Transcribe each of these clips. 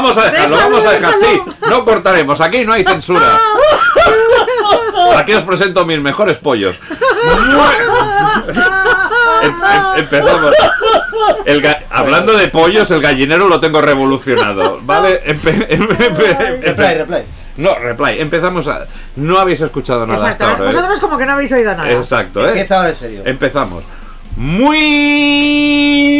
Vamos a dejar, lo vamos a dejar. Sí, no cortaremos. Aquí no hay censura. Aquí os presento mis mejores pollos. Em- em- empezamos. El Hablando de pollos, el gallinero lo tengo revolucionado. ¿Vale? Empe- em- empe- Replay, replay. No, replay. Empezamos a. No habéis escuchado nada Exacto. hasta ahora. ¿eh? Vosotros como que no habéis oído nada. Exacto, ¿eh? Empieza ahora en serio. Empezamos. Muy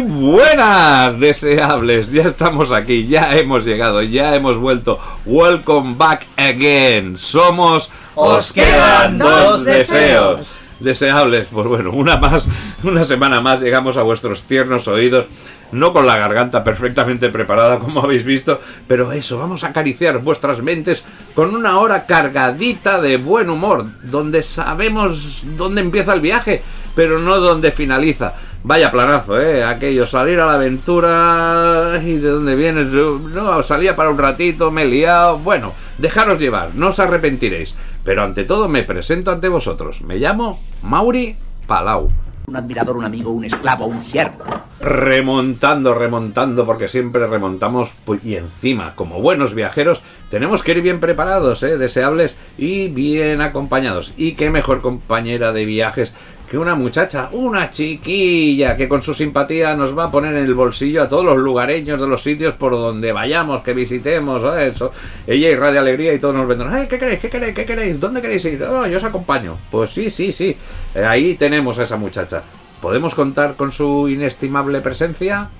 buenas deseables, ya estamos aquí, ya hemos llegado, ya hemos vuelto. Welcome back again. Somos Os quedan dos deseos. Deseables, pues bueno, una más, una semana más llegamos a vuestros tiernos oídos, no con la garganta perfectamente preparada como habéis visto, pero eso, vamos a acariciar vuestras mentes con una hora cargadita de buen humor, donde sabemos dónde empieza el viaje, pero no dónde finaliza. Vaya planazo, ¿eh? Aquello, salir a la aventura y de dónde vienes. No, salía para un ratito, me he liado. Bueno, dejaros llevar, no os arrepentiréis. Pero ante todo me presento ante vosotros. Me llamo Mauri Palau. un admirador, un amigo, un esclavo, un siervo. Remontando, remontando, porque siempre remontamos. y encima, como buenos viajeros, tenemos que ir bien preparados, ¿eh? deseables y bien acompañados. Y qué mejor compañera de viajes que una muchacha, una chiquilla, que con su simpatía nos va a poner en el bolsillo a todos los lugareños de los sitios por donde vayamos, que visitemos, ¿eh? eso. Ella irradia alegría y todos nos vendrán. ¡Ay, qué queréis, qué queréis, qué queréis! ¿Dónde queréis ir? "Oh, yo os acompaño. Pues sí, sí, sí. Eh, ahí tenemos a esa muchacha. ¿Podemos contar con su inestimable presencia?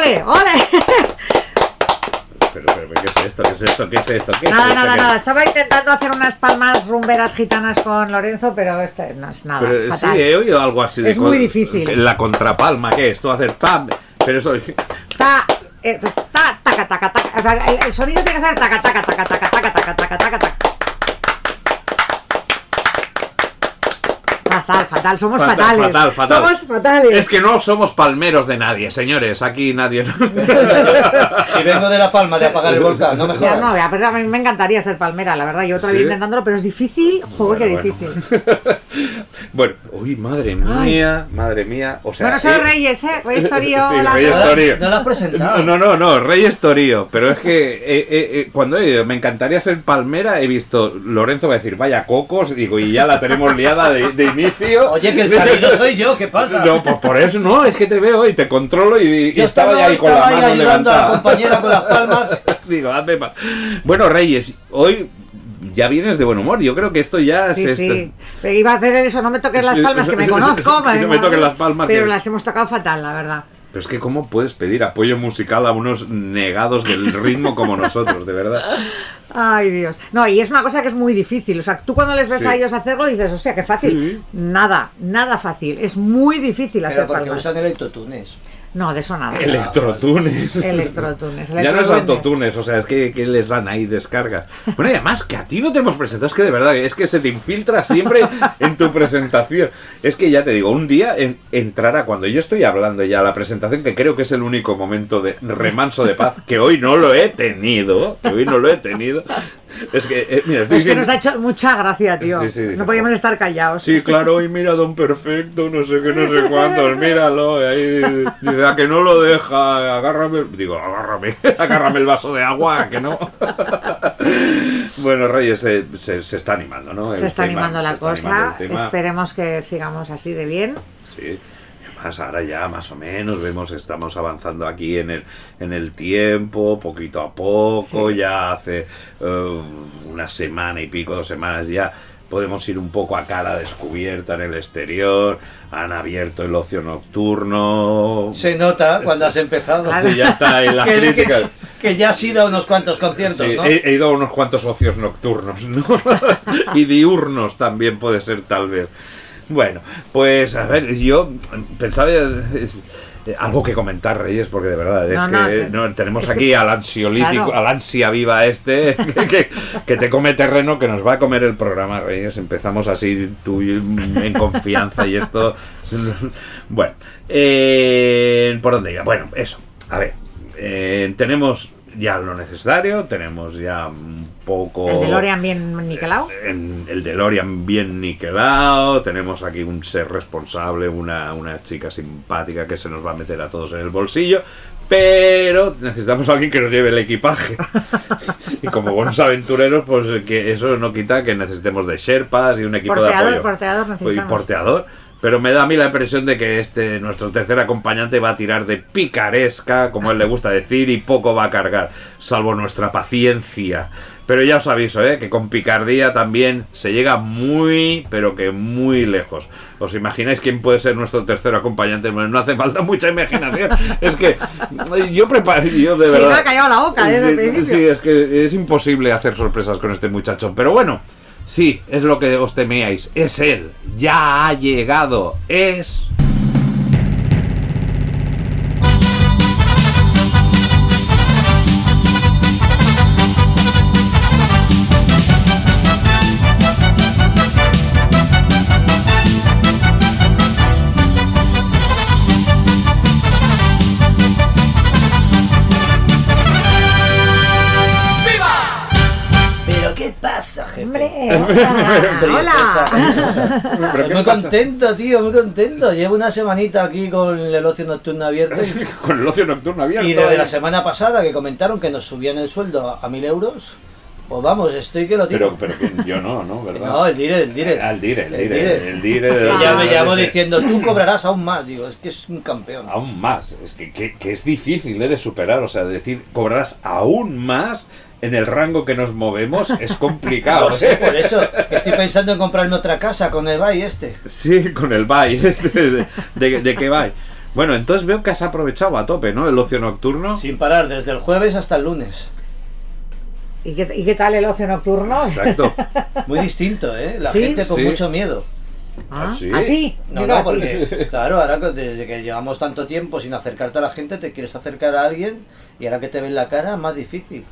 ¡Ole, ole! Pero, pero, ¿qué es esto? ¿Qué es esto? ¿Qué es esto? ¿Qué es Nada, esto? nada, ¿Qué- nada. Estaba intentando hacer unas palmas rumberas gitanas con Lorenzo, pero este no es nada. Pero, sí, fatal. he oído algo así de Es muy difícil. La contrapalma, ¿qué es? Tú hacer pam. Pero eso. Está, eh, está, taca, taca, taca. O sea, el, el sonido tiene que hacer taca, taca, taca, taca, taca, taca, taca, taca, taca. Fatal, fatal, somos Fatal, fatales. fatal, fatal. Somos fatales. Es que no somos palmeros de nadie, señores. Aquí nadie. Si vengo de La Palma de apagar el volcán, no me Ya jodas. no, ya, pero a mí me encantaría ser palmera, la verdad. Yo todavía ¿Sí? intentándolo, pero es difícil. Joder, qué Bueno, bueno. difícil. bueno, uy, madre mía, madre mía. O sea, Bueno, soy eh, Reyes, ¿eh? Reyes Torío. Sí, hola. Reyes No Torío. no la has presentado. No, no, no, Reyes Torío. Pero es que eh, eh, eh, cuando he ido, me encantaría ser palmera, he visto, Lorenzo va a decir, vaya cocos, digo, y ya la tenemos liada de, de inicio. Oye, que el salido soy yo, ¿qué pasa? No, pues por eso no, es que te veo y te controlo y, y Yo estaba ya ahí con la mano ayudando a la levantada. compañera con las palmas. Digo, hazme Bueno, Reyes, hoy ya vienes de buen humor. Yo creo que esto ya Sí, se sí. Iba a hacer eso, no me toques las palmas, que me conozco. sí, sí, madre no me mía. toques las palmas, Pero que- las hemos tocado fatal, la verdad. Pero es que cómo puedes pedir apoyo musical a unos negados del ritmo como nosotros, de verdad. Ay, Dios. No, y es una cosa que es muy difícil. O sea, tú cuando les ves Sí. a ellos hacerlo dices, hostia, qué fácil. Sí. Nada, nada fácil. Es muy difícil hacer Pero porque palmas. usan el autotunes. No, de eso nada. Electrotunes. Electrotunes. Ya no es autotunes, o sea, es que, que les dan ahí descarga. Bueno, y además que a ti no te hemos presentado, es que de verdad, es que se te infiltra siempre en tu presentación. Es que ya te digo, un día en- entrará cuando yo estoy hablando ya la presentación, que creo que es el único momento de remanso de paz, que hoy no lo he tenido, que hoy no lo he tenido. Es que, eh, mira, estoy Es que nos ha hecho mucha gracia, tío. Sí, sí, dice, no podíamos estar callados. Sí, claro, hoy mira Don Perfecto, no sé qué, no sé cuántos, míralo. y ahí dice, a que no lo deja, agárrame. Digo, agárrame, agárrame el vaso de agua, que no. bueno, Reyes se, se- se está animando, ¿no? Se está tema, animando la cosa. animando. Esperemos que sigamos así de bien. Sí. Además, ahora ya más o menos vemos, estamos avanzando aquí en el, en el tiempo, poquito a poco, Sí. ya hace eh, una semana y pico, dos semanas ya podemos ir un poco a cara descubierta en el exterior, han abierto el ocio nocturno. Se nota cuando has empezado. Sí, ya está ahí la que, que- crítica. que ya has ido a unos cuantos conciertos, Sí, ¿no? he, he ido a unos cuantos ocios nocturnos, ¿no? y diurnos también puede ser tal vez. Bueno, pues a ver, yo pensaba eh, eh, algo que comentar, Reyes, porque de verdad es No, que no, que- no, tenemos es que- aquí al ansiolítico, Claro. al ansia viva este, que, que- que te come terreno, que nos va a comer el programa, Reyes. Empezamos así tú en confianza y esto. Bueno, eh, ¿por dónde iba? Bueno, eso, a ver, eh, tenemos ya lo necesario, tenemos ya un poco... El DeLorean bien niquelado. En el DeLorean bien niquelado, tenemos aquí un ser responsable, una, una chica simpática que se nos va a meter a todos en el bolsillo, pero necesitamos a alguien que nos lleve el equipaje. y como buenos aventureros, pues que eso no quita que necesitemos de Sherpas y un equipo de Porteador, apoyo. porteador Y necesitamos. porteador. Pero me da a mí la impresión de que este, nuestro tercer acompañante, va a tirar de picaresca, como él le gusta decir, y poco va a cargar, salvo nuestra paciencia. Pero ya os aviso, ¿eh? que con picardía también se llega muy, pero que muy lejos. ¿Os imagináis quién puede ser nuestro tercer acompañante? Bueno, no hace falta mucha imaginación. es que yo preparo, yo de Sí, verdad. me ha callado la boca desde el Sí, principio. sí, es que es imposible hacer sorpresas con este muchacho. Pero bueno, sí, es lo que os temíais. Es él. Ya ha llegado. Es. Hola. ¿Pero muy pasa? contento, tío, muy contento. Llevo una semanita aquí con el ocio nocturno abierto. Con el ocio nocturno abierto. Y desde la semana pasada que comentaron que nos subían el sueldo a mil euros, pues vamos, estoy que lo Pero, tiro. pero que yo no, ¿no? ¿Verdad? No, el dire, el dire. Al dire, el El dire. dire. El dire de Y ya me llamo diciendo, tú cobrarás aún más. Digo, es que es un campeón. Aún más. Es que, que- que es difícil ¿eh? de superar. O sea, decir, cobrarás aún más en el rango que nos movemos es complicado. Lo sé, ¿eh? por eso estoy pensando en comprarme otra casa con el bay este. Sí, con el bye, este, de, de, de qué bye. Bueno, entonces veo que has aprovechado a tope, ¿no? El ocio nocturno. Sin parar, desde el jueves hasta el lunes. ¿Y qué, y qué tal el ocio nocturno? Exacto. Muy distinto, ¿eh? La ¿Sí? gente con Sí. mucho miedo. Ah, ¿Sí? ¿A ti? No, no, porque, claro, ahora desde que llevamos tanto tiempo sin acercarte a la gente, te quieres acercar a alguien y ahora que te ven la cara, más difícil.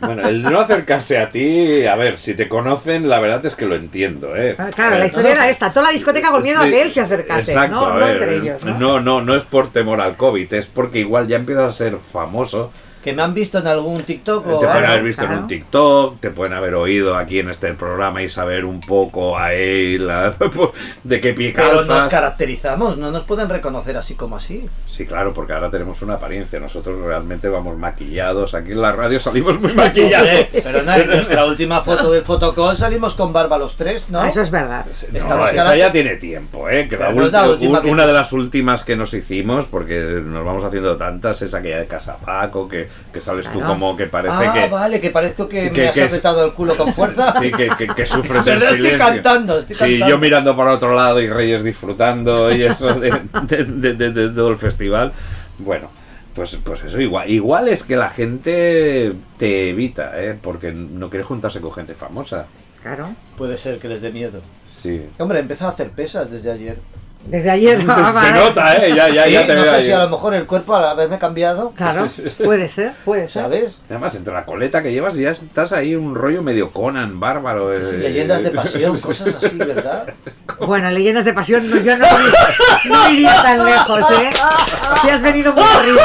Bueno, el no acercarse a ti, a ver, si te conocen, la verdad es que lo entiendo, ¿eh? Ah, Claro, A la historia era esta. Toda la discoteca con miedo a Sí, que él se acercase. Exacto, no, a no ver, entre ellos. ¿no? no, no, no es por temor al COVID, es porque igual ya empiezas a ser famoso. Que me han visto en algún TikTok o Te pueden algo. haber visto en un TikTok, te pueden haber oído aquí en este programa y saber un poco a él, a- de qué pie Pero nos caracterizamos, no nos pueden reconocer así como así. Sí, claro, porque ahora tenemos una apariencia. Nosotros realmente vamos maquillados. Aquí en la radio salimos muy maquillados. Pero no, en nuestra última foto del fotocall salimos con barba los tres, ¿no? Ah, Eso es verdad. No, esa ya tiene tiempo, ¿eh? Que la Pero no es la ulti- última un- que una nos- de las últimas que nos hicimos, porque nos vamos haciendo tantas, es aquella de Casapaco, que, que sales tú como que parece ah, que... vale, que parezco que, que- me has que apretado el culo con fuerza. Sí, que, que, que sufres Pero en estoy silencio. cantando, estoy Sí, cantando. yo mirando para otro lado y Reyes disfrutando y eso de, de- de- de- de todo el festival. Bueno, pues, pues eso, igual, igual es que la gente te evita, ¿eh? Porque no quiere juntarse con gente famosa. Claro. Puede ser que les dé miedo. Sí. Hombre, he empezado a hacer pesas desde ayer. Desde ayer. Se Ah, vale. nota, ¿eh? Ya, ya, Sí, ya te no sé si a lo mejor el cuerpo al haberme cambiado, Claro, Sí, sí, sí. puede ser, puede ser. ¿sabes? Además, entre la coleta que llevas ya estás ahí un rollo medio Conan, bárbaro. eh. Leyendas de pasión, cosas así, ¿verdad? Bueno, leyendas de pasión, no, yo no, no iría tan lejos, ¿eh? Te has venido muy arriba.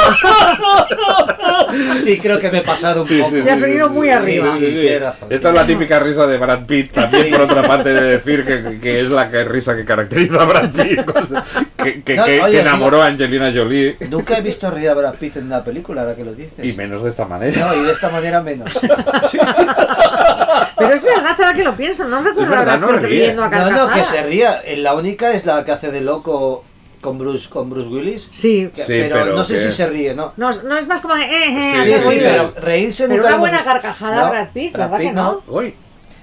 Sí, creo que me he pasado un Sí, poco. sí, Te has sí, venido sí, muy sí, arriba. sí, sí, sí. Tienes razón. Esta es la típica risa de Brad Pitt, también Sí. por otra parte de decir que, que es la que risa que caracteriza a Brad Pitt, que, que- No, que- oye, que enamoró a Angelina Jolie, Nunca he visto reír a Brad Pitt en una película, ahora que lo dices. y menos de esta manera. No, y de esta manera menos. Pero es verdad, ahora que lo pienso, no recuerdo verdad, haber no Pitt ríe. riendo a No, no, que se ría. Eh, La única es la que hace de loco con Bruce, con Bruce Willis. Sí. Que- Sí, pero, pero no sé que- si se ríe, ¿no? No, no es más como de, eh, eh, Sí, Sí, hacer sí, ruidos. pero reírse Pero nunca una buena hemos- carcajada, Brad Pitt, ¿verdad que no? Uy,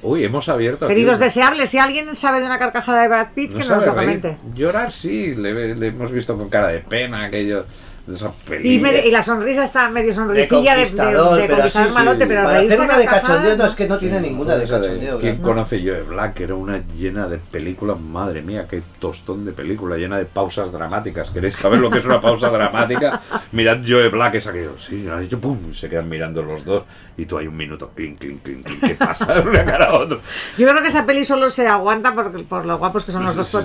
uy, hemos abierto. aquí Queridos un- deseables, si alguien sabe de una carcajada de Brad Pitt, no que nos lo comente. Llorar sí, le, le hemos visto con cara de pena aquello de esa Y, película. me- y la sonrisa está medio De sonrisilla de, de, conquistador, de pero conquistador así, malote, pero Para hacer a una de cachondeo no es que no tiene ninguna de cachondeo. ¿Quién conoce Joe Black? Era una llena de película, madre mía, qué tostón de película, llena de pausas dramáticas. ¿Queréis saber lo que es una pausa dramática? Mirad Joe Black, es aquello, sí, ha dicho pum, y se quedan mirando los dos, y tú hay un minuto, clink, clink, clink, ¿qué pasa de una cara a otro? Yo creo que esa peli solo se aguanta por, por lo guapos que son los Sí, dos sí, todo.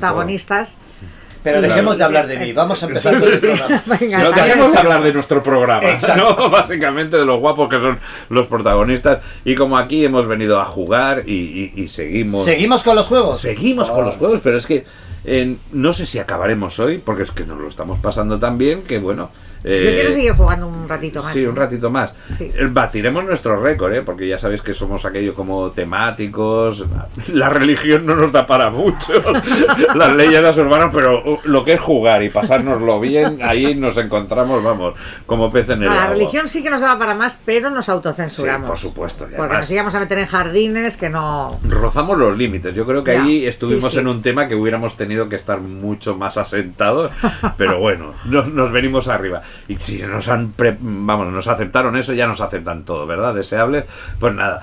Pero dejemos de hablar de mí. Vamos a empezar con el programa. Venga, No dejemos de hablar de nuestro programa, Exacto. ¿no? Básicamente de los guapos que son los protagonistas. Y como aquí hemos venido a jugar y, y- y seguimos. ¿Seguimos con los juegos? Seguimos con los juegos, pero es que eh, no sé si acabaremos hoy, porque es que nos lo estamos pasando tan bien que bueno. Eh, Yo quiero seguir jugando un ratito más. Sí, un ratito más. Sí. Eh, Batiremos nuestro récord, ¿eh? porque ya sabéis que somos aquello como temáticos. La religión no nos da para mucho. Las leyendas urbanas, pero uh, lo que es jugar y pasárnoslo bien, ahí nos encontramos, vamos, como pez en el la agua. religión sí que nos daba para más, pero nos Sí, autocensuramos. por supuesto. y Porque además- nos íbamos a meter en jardines que no. rozamos los límites. Yo creo que Ya, ahí estuvimos sí, sí. en un tema que hubiéramos tenido que estar mucho más asentados, pero bueno, no- nos venimos arriba. Y si nos han, pre- vamos, nos aceptaron eso, ya nos aceptan todo, ¿verdad? Deseables. Pues nada,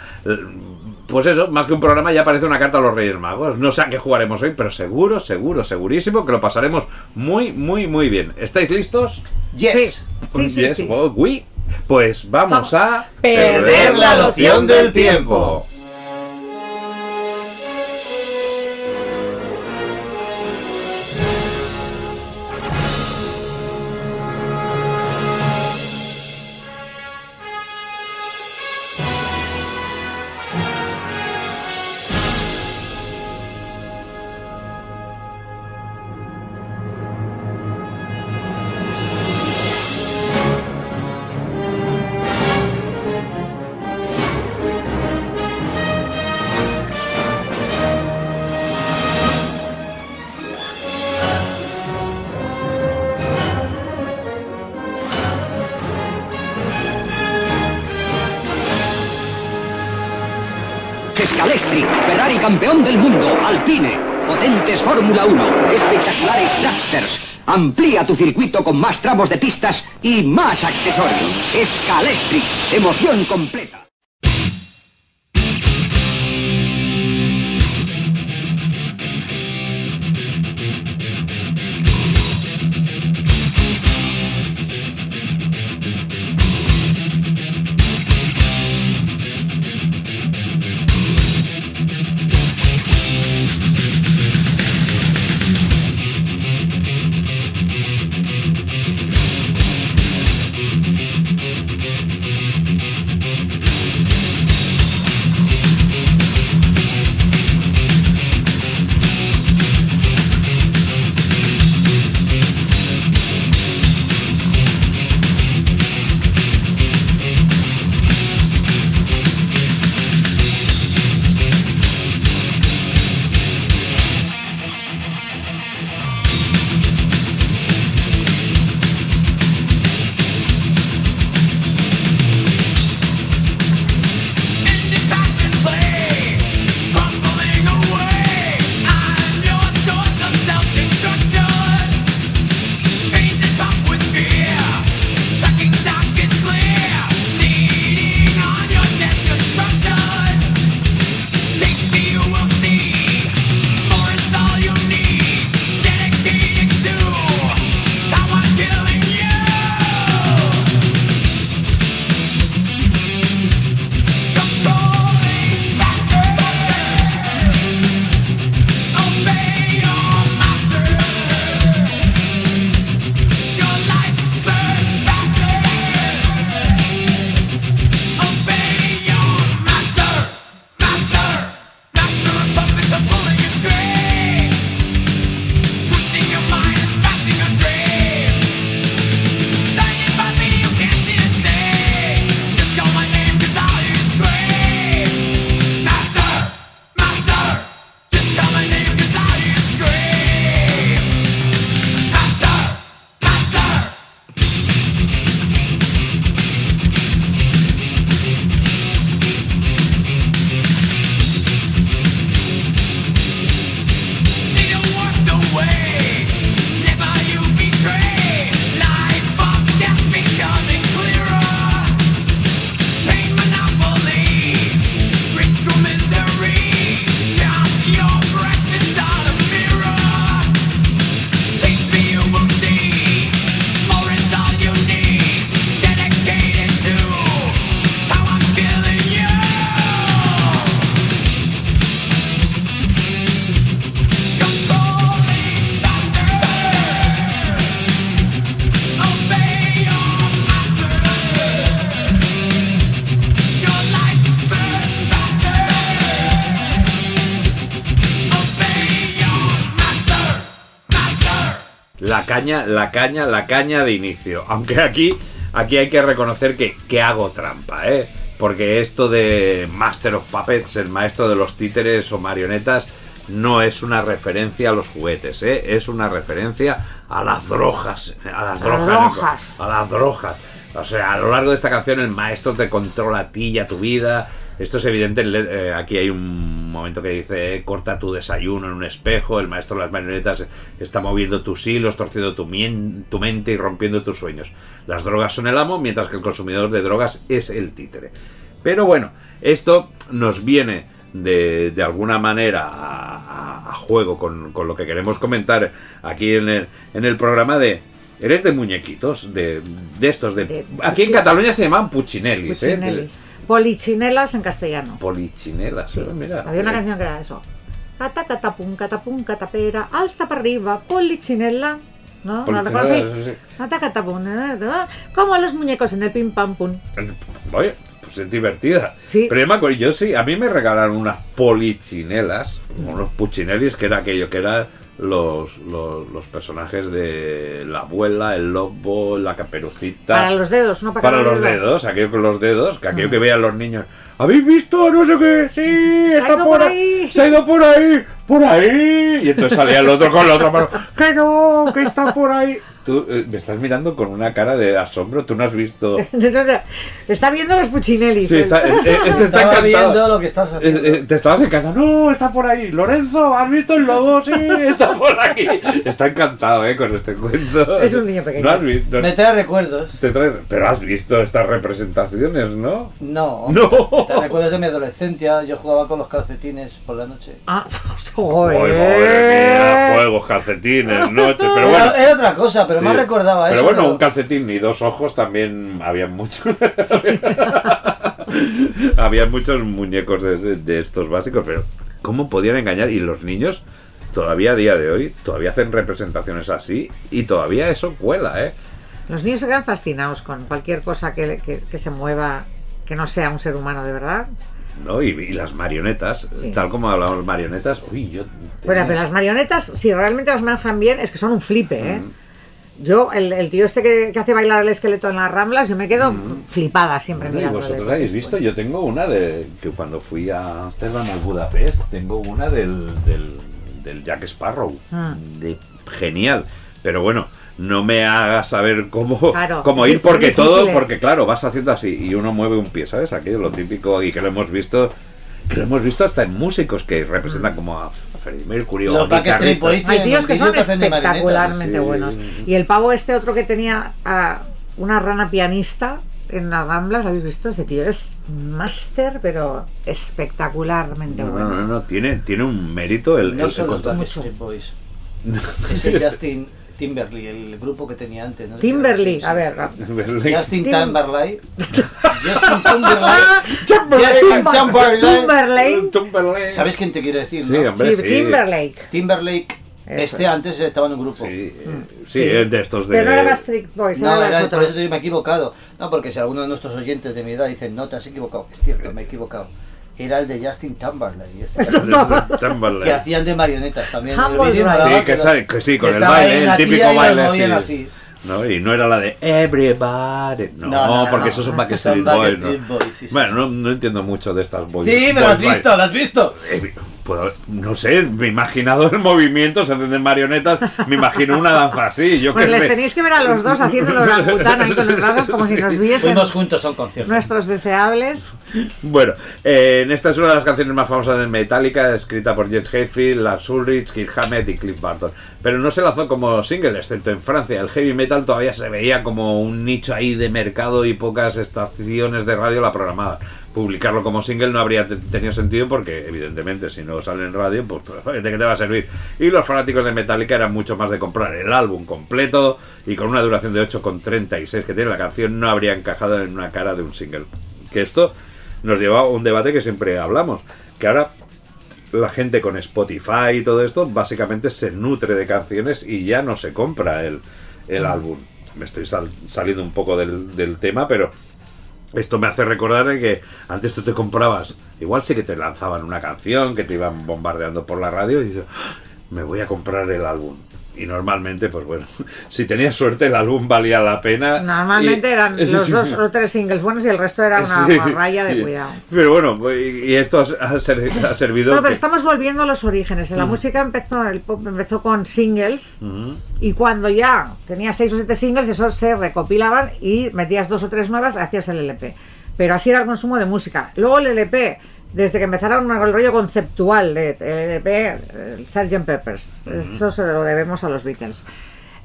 pues eso, más que un programa ya parece una carta a los Reyes Magos. No sé a qué jugaremos hoy, pero seguro, seguro, segurísimo que lo pasaremos muy, muy, muy bien. ¿Estáis listos? Yes. Sí, sí, Yes, sí. well, we. Pues vamos Vamos. a Perder la noción del tiempo. Tu circuito con más tramos de pistas y más accesorios. Scalestri, emoción completa. Caña, la caña, la caña de inicio. Aunque aquí, aquí hay que reconocer que, que hago trampa, ¿eh? Porque esto de Master of Puppets, el maestro de los títeres o marionetas, no es una referencia a los juguetes, ¿eh? Es una referencia a las drogas. A las drogas. drogas. A las drogas. O sea, a lo largo de esta canción el maestro te controla a ti y a tu vida. Esto es evidente, eh, aquí hay un momento que dice, eh, corta tu desayuno en un espejo, el maestro de las marionetas está moviendo tus hilos, torciendo tu, mien- tu mente y rompiendo tus sueños. Las drogas son el amo, mientras que el consumidor de drogas es el títere. Pero bueno, esto nos viene de, de alguna manera a, a- a juego con, con lo que queremos comentar aquí en el, en el programa de... ¿Eres de muñequitos? De, de estos, de... De aquí en Cataluña se llaman puchinellis, ¿eh? Polichinelas en castellano. Polichinelas, Sí. ¿eh? mira. Había una canción que era eso. Cata, catapum, catapera, alza para arriba, polichinela. ¿No? ¿La Polichinela, reconocéis? sí, sí. Cata, catapum, eh, como los muñecos en el pim pam pum. Oye, pues es divertida. Sí. Pero yo me acuerdo, yo sí, a mí me regalaron unas polichinelas, unos puchinelis, que era aquello, que eran los, los, los personajes de la abuela, el lobo, la caperucita. Para los dedos, no para, Para los dedo. dedos, aquello con los dedos, que aquello Mm. que vean los niños. ¿Habéis visto? No sé qué, sí, está por ahí. ahí. Se ha ido por ahí, por ahí. Y entonces salía el otro con la otra mano. Que no, que está por ahí. Tú eh, me estás mirando con una cara de asombro, tú no has visto. No, no, no. Está viendo los puchinelis. Sí, está, eh, eh, está encantado. viendo lo que estás haciendo. eh, te estabas encantando. No, está por ahí. Lorenzo, ¿has visto el lobo? Sí, está por aquí. Está encantado, ¿eh? Con este cuento. Es un niño pequeño. No has visto. Me trae recuerdos. te trae- Pero has visto estas representaciones, ¿no? No. No. Te recuerdos de mi adolescencia. Yo jugaba con los calcetines por la noche. Ah, joder. madre mía, juegos, calcetines, noche. Pero era, bueno. era otra cosa, pero sí. más recordaba Pero eso. bueno, pero- un calcetín y dos ojos también había muchos. había muchos muñecos de, de estos básicos, pero ¿cómo podían engañar? Y los niños, todavía a día de hoy, todavía hacen representaciones así y todavía eso cuela, ¿eh? Los niños se quedan fascinados con cualquier cosa que, que- que se mueva, que no sea un ser humano de verdad. ¿No? Y, y las marionetas, Sí. tal como hablamos marionetas, uy, yo... Bueno, pero las marionetas, si realmente las manejan bien, es que son un flipe, ¿eh? Mm. Yo, el, el tío este que, que hace bailar el esqueleto en las ramblas, yo me quedo flipada siempre Bueno, ¿Y vosotros habéis visto? Yo tengo una de. que cuando fui a Amsterdam o Budapest, tengo una del, del, del Jack Sparrow. Ah. De, genial. Pero bueno, no me hagas saber cómo, Claro, cómo ir, porque difícil todo, porque claro, vas haciendo así y uno mueve un pie, ¿sabes? Aquello, lo típico y que lo hemos visto. Que lo hemos visto hasta en músicos que representan como a Freddie Mercury o Los Backstreet. Boys Hay tíos que son marionetas. espectacularmente sí. buenos. Y el pavo este otro que tenía a una rana pianista en las ramblas, ¿lo habéis visto? Ese tío es máster, pero espectacularmente No, bueno. no, no, no, tiene, tiene un mérito el, No el- son los el- Backstreet Boys. Es el Justin Timberlake, el grupo que tenía antes. ¿no? Timberlake, Sí, a ver. Justin Tim- Timberlake. Justin Timberlake. Justin Timberlake. Timberlake. Timberlake. ¿Sabes quién te quiero decir? Sí, no? hombre, Sí. Timberlake. Timberlake. Eso Este es. antes estaba en un grupo. Sí, eh, sí, Sí. de estos de. Pero no era Backstreet Boys, No, era por eso me he equivocado. No, porque si alguno de nuestros oyentes de mi edad dicen, no, te has equivocado. Es cierto, me he equivocado. Era el de Justin Timberlake. este que hacían de marionetas también. el Sí, que, los- sale- que sí, con que el baile, el típico baile así. ¿No? Y no era la de Everybody. No, No, no, porque no. esos son Backstreet Boys. ¿no? Backstreet Boys, sí, sí. Bueno, no, no entiendo mucho de estas boys. Sí, me lo has boys visto, lo has visto. Eh, puedo- no sé, me he imaginado el movimiento, se hacen de marionetas, me imagino una danza así. Yo Pues qué les sé. tenéis que ver a los dos haciéndolo orangután ahí con los brazos como si nos viesen Fuimos juntos a un concierto. nuestros deseables. Bueno, eh, esta es una de las canciones más famosas de Metallica, escrita por James Hetfield, Lars Ulrich, Kirk Hammett y Cliff Barton. Pero no se lanzó como single, excepto en Francia. El heavy metal todavía se veía como un nicho ahí de mercado y pocas estaciones de radio la programaban. Publicarlo como single no habría te- tenido sentido porque, evidentemente, si no sale en radio, pues ¿de qué te va a servir? Y los fanáticos de Metallica eran mucho más de comprar el álbum completo y con una duración de 8,36 que tiene la canción no habría encajado en una cara de un single. Que esto nos lleva a un debate que siempre hablamos, que ahora la gente con Spotify y todo esto básicamente se nutre de canciones y ya no se compra el, el álbum. Me estoy sal- saliendo un poco del, del tema, pero esto me hace recordar que antes tú te comprabas, igual sí que te lanzaban una canción, que te iban bombardeando por la radio y dices, "Ah, me voy a comprar el álbum. Y normalmente, pues bueno, si tenías suerte el álbum valía la pena. Normalmente Y- eran los sí. dos o tres singles buenos y el resto era una Sí. raya de cuidado. Pero bueno, y y esto ha, ha ser- ha servido. No, pero que- estamos volviendo a los orígenes. La música empezó, el pop empezó con singles y cuando ya tenía seis o siete singles, esos se recopilaban y metías dos o tres nuevas, hacías el LP. Pero así era el consumo de música. Luego el LP, desde que empezaron el rollo conceptual de LP, el Sgt. Peppers, eso se lo debemos a los Beatles.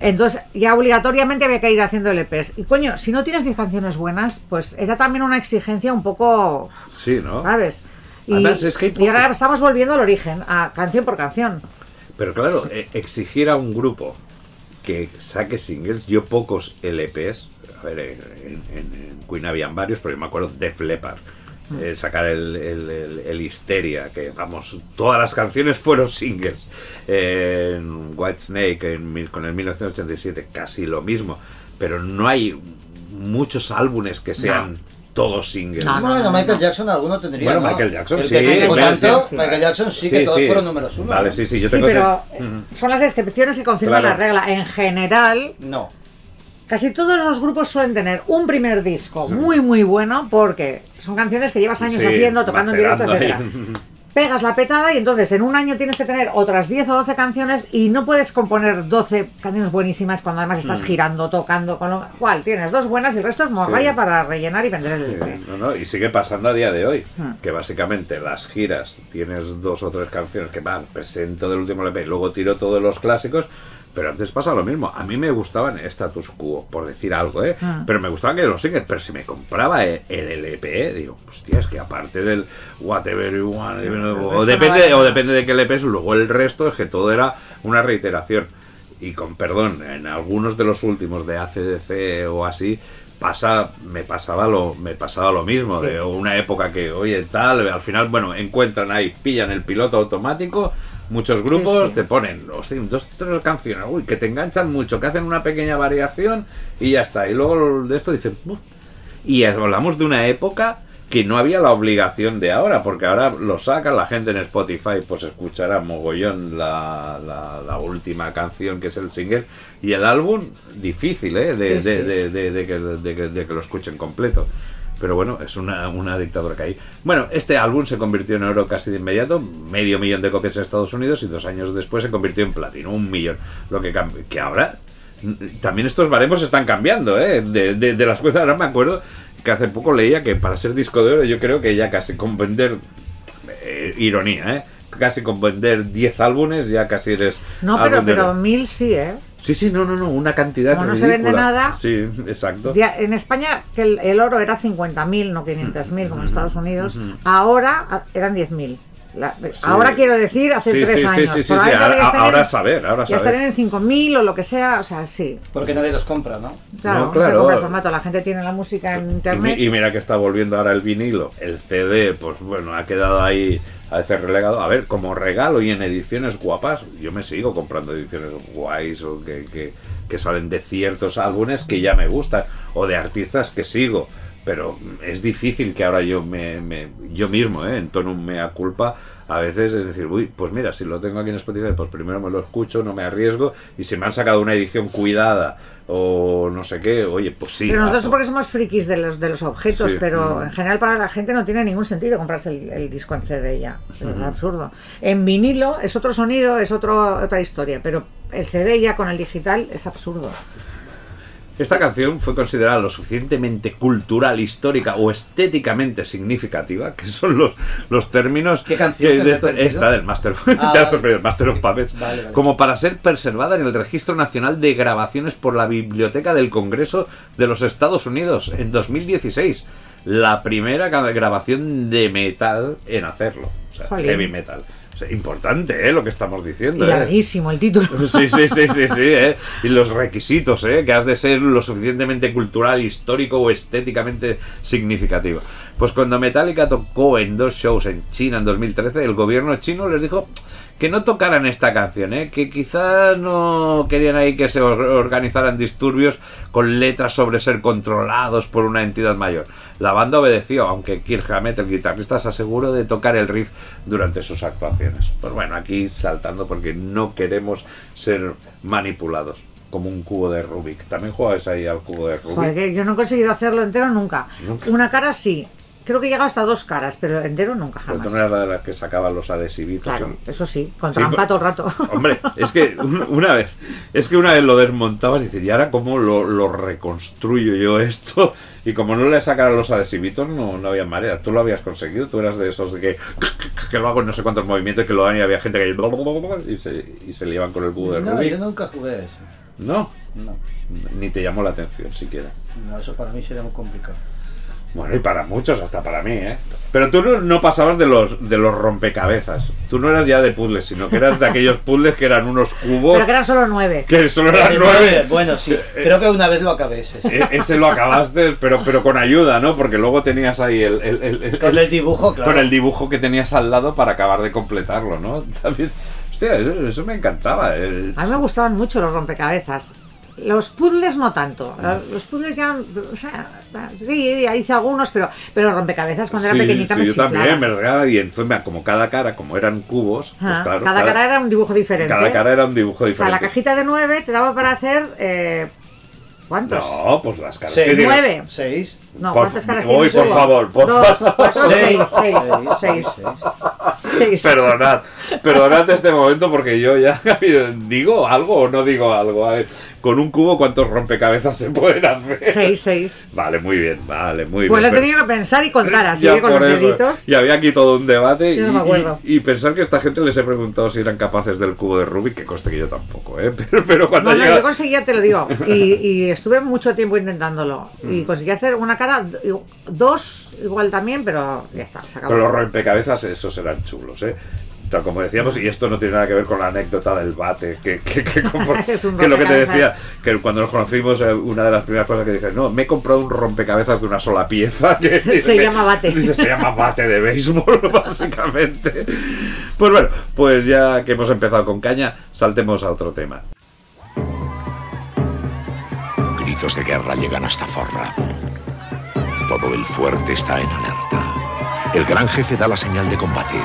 Entonces, ya obligatoriamente había que ir haciendo LPs. Y coño, si no tienes 10 canciones buenas, pues era también una exigencia un poco Sí, ¿no? ¿sabes? Y, Además, es que y ahora estamos volviendo al origen, a canción por canción. Pero claro, eh, exigir a un grupo que saque singles, yo pocos LPs, a ver, en, en- en Queen habían varios, pero yo me acuerdo Def Leppard. Eh, sacar el, el, el- el Histeria, que vamos, todas las canciones fueron singles. Eh, en White Snake, en mil- con el 1987, casi lo mismo. Pero no hay muchos álbumes que sean todos singles. No, Bueno, Michael Jackson alguno tendría. Bueno, ¿no? Michael Jackson, sí, tanto. Michael Jackson sí, que Sí, todos sí. fueron números uno. Vale, ¿no? sí, sí, yo Sí, tengo pero que- Ujú. son las excepciones que confirman Claro. la regla. En general, No. Casi todos los grupos suelen tener un primer disco muy, muy bueno porque son canciones que llevas años Sí, haciendo, tocando en directo, etcétera. Pegas la petada y entonces en un año tienes que tener otras 10 o 12 canciones y no puedes componer 12 canciones buenísimas cuando además estás Mm. girando, tocando, con lo cual tienes dos buenas y el resto es morralla Sí. para rellenar y vender el LP. No, no, y sigue pasando a día de hoy, Hmm. que básicamente las giras tienes dos o tres canciones que van, presento del último LP, luego tiro todos los clásicos, pero antes pasa lo mismo. A mí me gustaban status quo, por decir algo, ¿eh? Hmm. Pero me gustaban que los singles, pero si me compraba el, el LP, digo, hostia, es que aparte del whatever you want, o depende, no o depende de qué LP es, luego el resto es que todo era una reiteración. Y con perdón, en algunos de los últimos de ACDC o así, pasa me pasaba lo me pasaba lo mismo Sí. de una época que oye tal al final bueno encuentran ahí pillan el piloto automático muchos grupos Sí, sí. te ponen hostia, dos tres canciones uy que te enganchan mucho que hacen una pequeña variación y ya está y luego de esto dicen "Uf". y hablamos de una época que no había la obligación de ahora, porque ahora lo saca la gente en Spotify, pues escuchará mogollón la, la, la última canción que es el single y el álbum difícil, ¿eh? De, Sí, de- de- de- que, de que- de que lo escuchen completo. Pero bueno, es una, una dictadura que hay. Bueno, este álbum se convirtió en oro casi de inmediato, medio millón de copias en Estados Unidos y dos años después se convirtió en platino, un millón. Lo que, que ahora mm, también estos baremos están cambiando, ¿eh? De, de, de las cuentas, ahora me acuerdo que hace poco leía que para ser disco de oro yo creo que ya casi con vender, eh, ironía, ¿eh? Casi con vender 10 álbumes ya casi eres... No, pero, pero mil sí, ¿eh? Sí, sí, no, no, no, una cantidad Como no se vende nada. Sí, exacto. Ya, En España, que el, el oro era 50.000, no 500.000 como en Estados Unidos, ahora eran 10.000. La- Ahora quiero decir, hace Sí, tres sí, años. sí, sí, sí, Probablemente ahora- ahora en- saber, ahora Ya saber. estarían en 5.000 o lo que sea, o sea, sí. Porque nadie los compra, ¿no? Claro, No, no, claro. se compra el formato, la gente tiene la música en Y, internet. y mira que está volviendo ahora el vinilo, el CD, pues bueno, ha quedado ahí a veces relegado. A ver, como regalo y en ediciones guapas, yo me sigo comprando ediciones guays o que, que, que salen de ciertos álbumes que ya me gustan o de artistas que sigo. Pero es difícil que ahora yo me, me- yo mismo, ¿eh? en tono mea culpa, a veces es decir, uy, pues mira, si lo tengo aquí en Spotify, pues primero me lo escucho, no me arriesgo, y si me han sacado una edición cuidada o no sé qué, oye, pues sí. Pero nosotros porque somos frikis de los, de los objetos, Sí. pero en general para la gente no tiene ningún sentido comprarse el, el disco en CD ya. Es absurdo. En vinilo es otro sonido, es otro, otra historia, pero el CD ya con el digital es absurdo. Esta canción fue considerada lo suficientemente cultural, histórica o estéticamente significativa, que son los, los términos ¿Qué canción que que de esta, esta del Master, Ah, vale. Master of Puppets, Vale, vale. como para ser preservada en el Registro Nacional de Grabaciones por la Biblioteca del Congreso de los Estados Unidos en 2016. La primera gra- grabación de metal en hacerlo, o sea, heavy metal. Importante, ¿eh? Lo que estamos diciendo. ¿eh? larguísimo el título. Sí, sí, sí, sí, sí, ¿eh? Y los requisitos, ¿eh? Que has de ser lo suficientemente cultural, histórico o estéticamente significativo. Pues cuando Metallica tocó en dos shows en China en 2013, el gobierno chino les dijo que no tocaran esta canción, ¿eh? que quizás no querían ahí que se or- organizaran disturbios con letras sobre ser controlados por una entidad mayor. La banda obedeció, aunque Kirk Hammett, el guitarrista, se aseguró de tocar el riff durante sus actuaciones. Pues bueno, aquí saltando porque no queremos ser manipulados. Como un cubo de Rubik. ¿También jugáis ahí al cubo de Rubik? Joder, que yo no he conseguido hacerlo entero nunca. Nunca. Una cara sí. Creo que he llegado hasta dos caras, pero entero nunca Pero jamás. tú no eras la de las que sacaban los adhesivitos. Claro, en- eso sí, con trampa pero- todo el rato. Hombre, es que un- una vez, es que una vez lo desmontabas y dices, ¿y ahora cómo lo, lo reconstruyo yo esto? Y como no le sacaran los adhesivitos, no, no había manera. Tú lo habías conseguido, tú eras de esos de que, que lo hago en no sé cuántos movimientos, que lo dan y había gente que y se, y se liaban con el cubo de No, Rubik. yo nunca jugué a eso. No, No, ni te llamó la atención siquiera. no, eso para mí sería muy complicado. Bueno, y para muchos, hasta para mí, ¿eh? Pero tú no, no pasabas de los, de los rompecabezas. Tú no eras ya de puzzles, sino que eras de aquellos puzzles que eran unos cubos Pero que eran solo nueve. que solo eran Eh, nueve. Bueno, sí, creo que una vez lo acabé ese. sí. E- Ese lo acabaste, pero, pero con ayuda, ¿no? Porque luego tenías ahí el, el- el- el- Con el dibujo, claro. con el dibujo que tenías al lado para acabar de completarlo, ¿no? También, hostia, eso, eso me encantaba. el- A mí me gustaban mucho los rompecabezas. Los puzzles no tanto. Los puzzles ya. O sea, sí, ya hice algunos, pero, pero los rompecabezas cuando Sí, era pequeñita sí, me yo también, me chiflaban. regala, y encima como cada cara, como eran cubos, pues Ah, claro, cada, cara era un dibujo diferente. cada cara era un dibujo o sea, diferente. la cajita de nueve te daba para hacer. Eh, ¿Cuántos? No, pues las caras. Seis. Nueve. Seis. No, Por- ¿cuántas caras Uy, por Uno, favor, por dos, favor. cuatro, seis, seis, seis, seis. Perdonad, perdonad este momento porque yo ya digo algo o no digo algo. A ver, con un cubo, ¿cuántos rompecabezas se pueden hacer? Seis, seis. Vale, muy bien, vale, muy Pues lo bien. he tenido que pensar y contar así, Ya ¿eh? con los eso. deditos. Y había aquí todo un debate Yo no y, me acuerdo. y- y pensar que esta gente les he preguntado si eran capaces del cubo de Rubik, que conste que yo tampoco, ¿eh? Pero, pero cuando No, no, yo conseguía, te lo digo, y, y estuve mucho tiempo intentándolo. Mm. Y conseguí hacer una cara, dos igual también, pero ya está, se acabó. Pero los rompecabezas, esos eran chulos, ¿eh? Tal como decíamos, y esto no tiene nada que ver con la anécdota del bate, que, que, que, Es un que lo que te decía, que cuando nos conocimos, eh, una de las primeras cosas que dije, no, me he comprado un rompecabezas de una sola pieza. Que Se llama bate. dice, se llama bate de béisbol, básicamente. Pues bueno, pues ya que hemos empezado con caña, saltemos a otro tema. Gritos de guerra llegan hasta Forrado. Todo el fuerte está en alerta. El gran jefe da la señal de combate.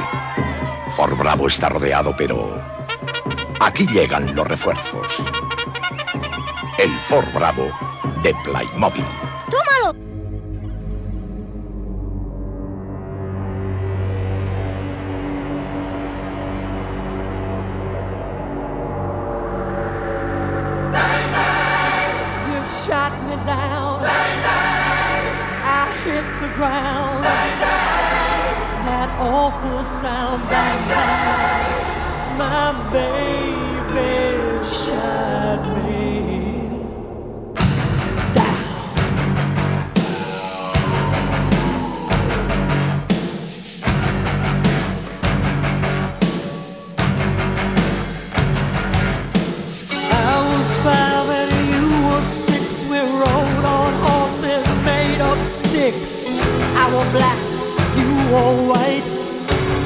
Fort Bravo está rodeado, pero aquí llegan los refuerzos. El Fort Bravo de Playmobil. Hit the ground. That awful sound. Bang, bang. My baby shot me. Sticks. I were black, you were white.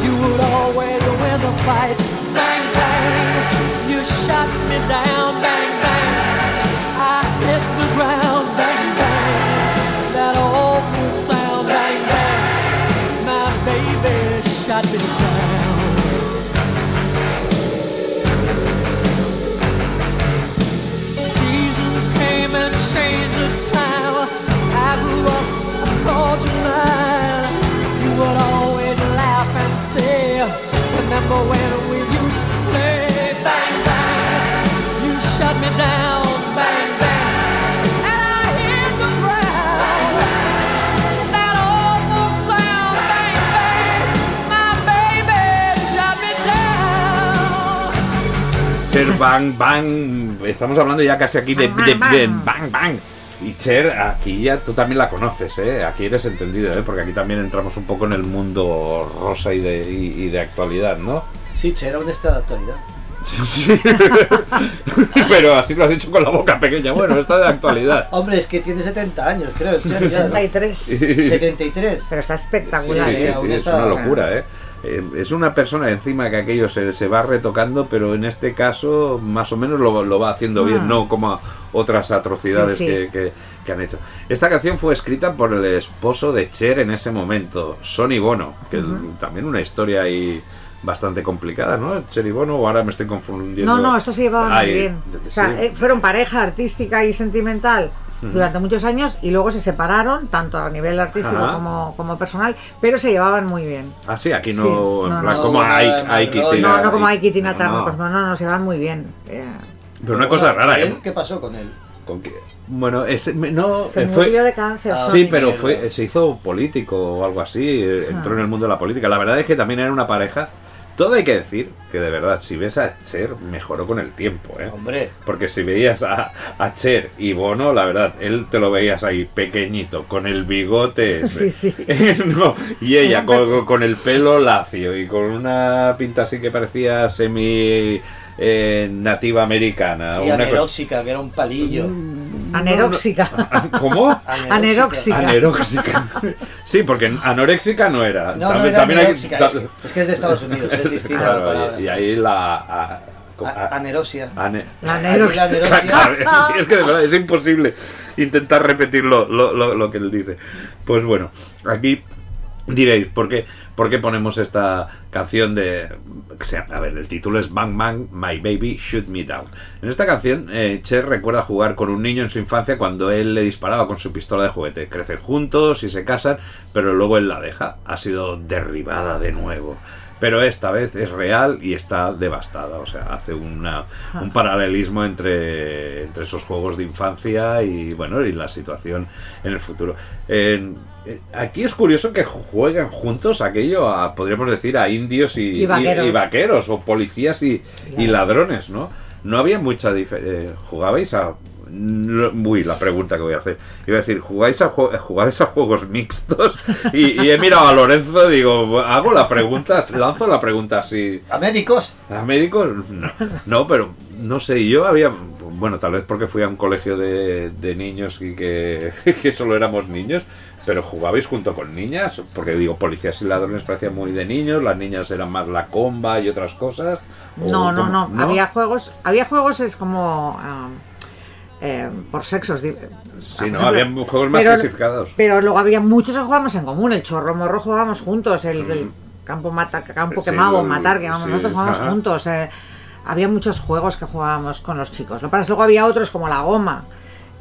You would always win the fight. Bang bang, you shot me down. Bang bang, I hit the ground. Bang bang, that awful sound. Bang bang, my baby shot me down. Seasons came and changed the time. I grew up, I called you mine. You would always laugh and say, Remember when we used to play? Bang, bang. You shut me down, bang, bang. And I hit the ground. That awful sound, bang, bang. My baby shut me down. Cher Bang Bang, estamos hablando ya casi aquí de, Bang, de- bang, de. Bang Bang. Y Cher, aquí ya tú también la conoces, ¿eh? Aquí eres entendido, ¿eh? Porque aquí también entramos un poco en el mundo rosa y de, y, y de actualidad, ¿no? Sí, Cher aún está de actualidad. Sí. Pero así lo has hecho con la boca pequeña. Bueno, está de actualidad. Hombre, es que tiene 70 años, creo. Cher ya, ¿no? 73. Sí, 73. Pero está sí, espectacular, sí, ¿eh? sí, aún es está- una locura, ¿eh? Eh, Es una persona encima que aquello se, se va retocando, pero en este caso más o menos lo, lo va haciendo bien, Ah. no como otras atrocidades Sí, sí. Que, que- que han hecho. Esta canción fue escrita por el esposo de Cher en ese momento, Sonny Bono, que también una historia ahí bastante complicada, ¿no? Cher y Bono, o ahora me estoy confundiendo. No, no, esto se llevaba muy bien. sí. O sea, eh, fueron pareja artística y sentimental durante muchos años y luego se separaron, tanto a nivel artístico Ajá. como, como personal, pero se llevaban muy bien. Ah, sí, aquí no, Sí, en no, plan no. como No, hay, no, hay no, como Ike y Tina Turner, no. pues no, no, no, se llevan muy bien. Eh, Pero una cosa rara. ¿eh? ¿Qué pasó con él? ¿Con qué? Bueno, ese, no, se eh, fue, murió de cáncer. Ah, Sí, pero fue, se hizo político o algo así, eh, entró en el mundo de la política. La verdad es que también era una pareja. Todo hay que decir que de verdad, si ves a Cher, mejoró con el tiempo, ¿eh? Hombre, Porque si veías a, a Cher y Bono, la verdad, él te lo veías ahí pequeñito, con el bigote. Sí, ese. sí. No, y ella con, el pelo lacio y con una pinta así que parecía semi eh, nativa americana. y una que era un palillo. Aneróxica. ¿Cómo? Aneróxica. Aneróxica. Sí, porque anoréxica no era. No, no era aneróxica, ta- es, es que es de Estados Unidos, es distinta Claro, la palabra. y, ahí la. a- anerosia. ane- La anerosia. Es que de verdad es imposible intentar repetir lo, lo- lo- lo que él dice. Pues bueno, aquí diréis, ¿por qué, por qué ponemos esta canción de... a ver, el título es Bang Bang, My Baby Shoot Me Down. En esta canción, eh, Cher recuerda jugar con un niño en su infancia cuando él le disparaba con su pistola de juguete. Crecen juntos y se casan, pero luego él la deja. Ha sido derribada de nuevo. Pero esta vez es real y está devastada. O sea, hace una, un paralelismo entre, entre esos juegos de infancia y bueno y la situación en el futuro. Eh, aquí es curioso que juegan juntos aquello a, podríamos decir, a indios y, Y vaqueros. y vaqueros, o policías y, ladrones, ¿no? No había mucha diferencia. ¿Jugabais a.? Uy, la pregunta que voy a hacer. Iba a decir, ¿jugáis a, ¿jugabais a juegos mixtos? Y, y he mirado a Lorenzo, digo, hago la pregunta, lanzo la pregunta así. ¿A médicos? ¿A médicos? No, no, pero no sé, yo había, bueno, tal vez porque fui a un colegio de, de niños y que, que solo éramos niños, pero jugabais junto con niñas, porque digo, policías y ladrones parecían muy de niños, las niñas eran más la comba y otras cosas. No, no, no, Había juegos. Había juegos es como. ah, eh, por sexos. Sí, por no, ejemplo, había juegos más pero- clasificados. Pero luego había muchos que jugábamos en común. El chorro morro jugábamos juntos. El, el campo mata, campo Mm. Sí, quemado, el- matar, que vamos, sí, nosotros jugábamos ajá. juntos. eh, había muchos juegos que jugábamos con los chicos. Lo que pasa es que luego había otros como la goma.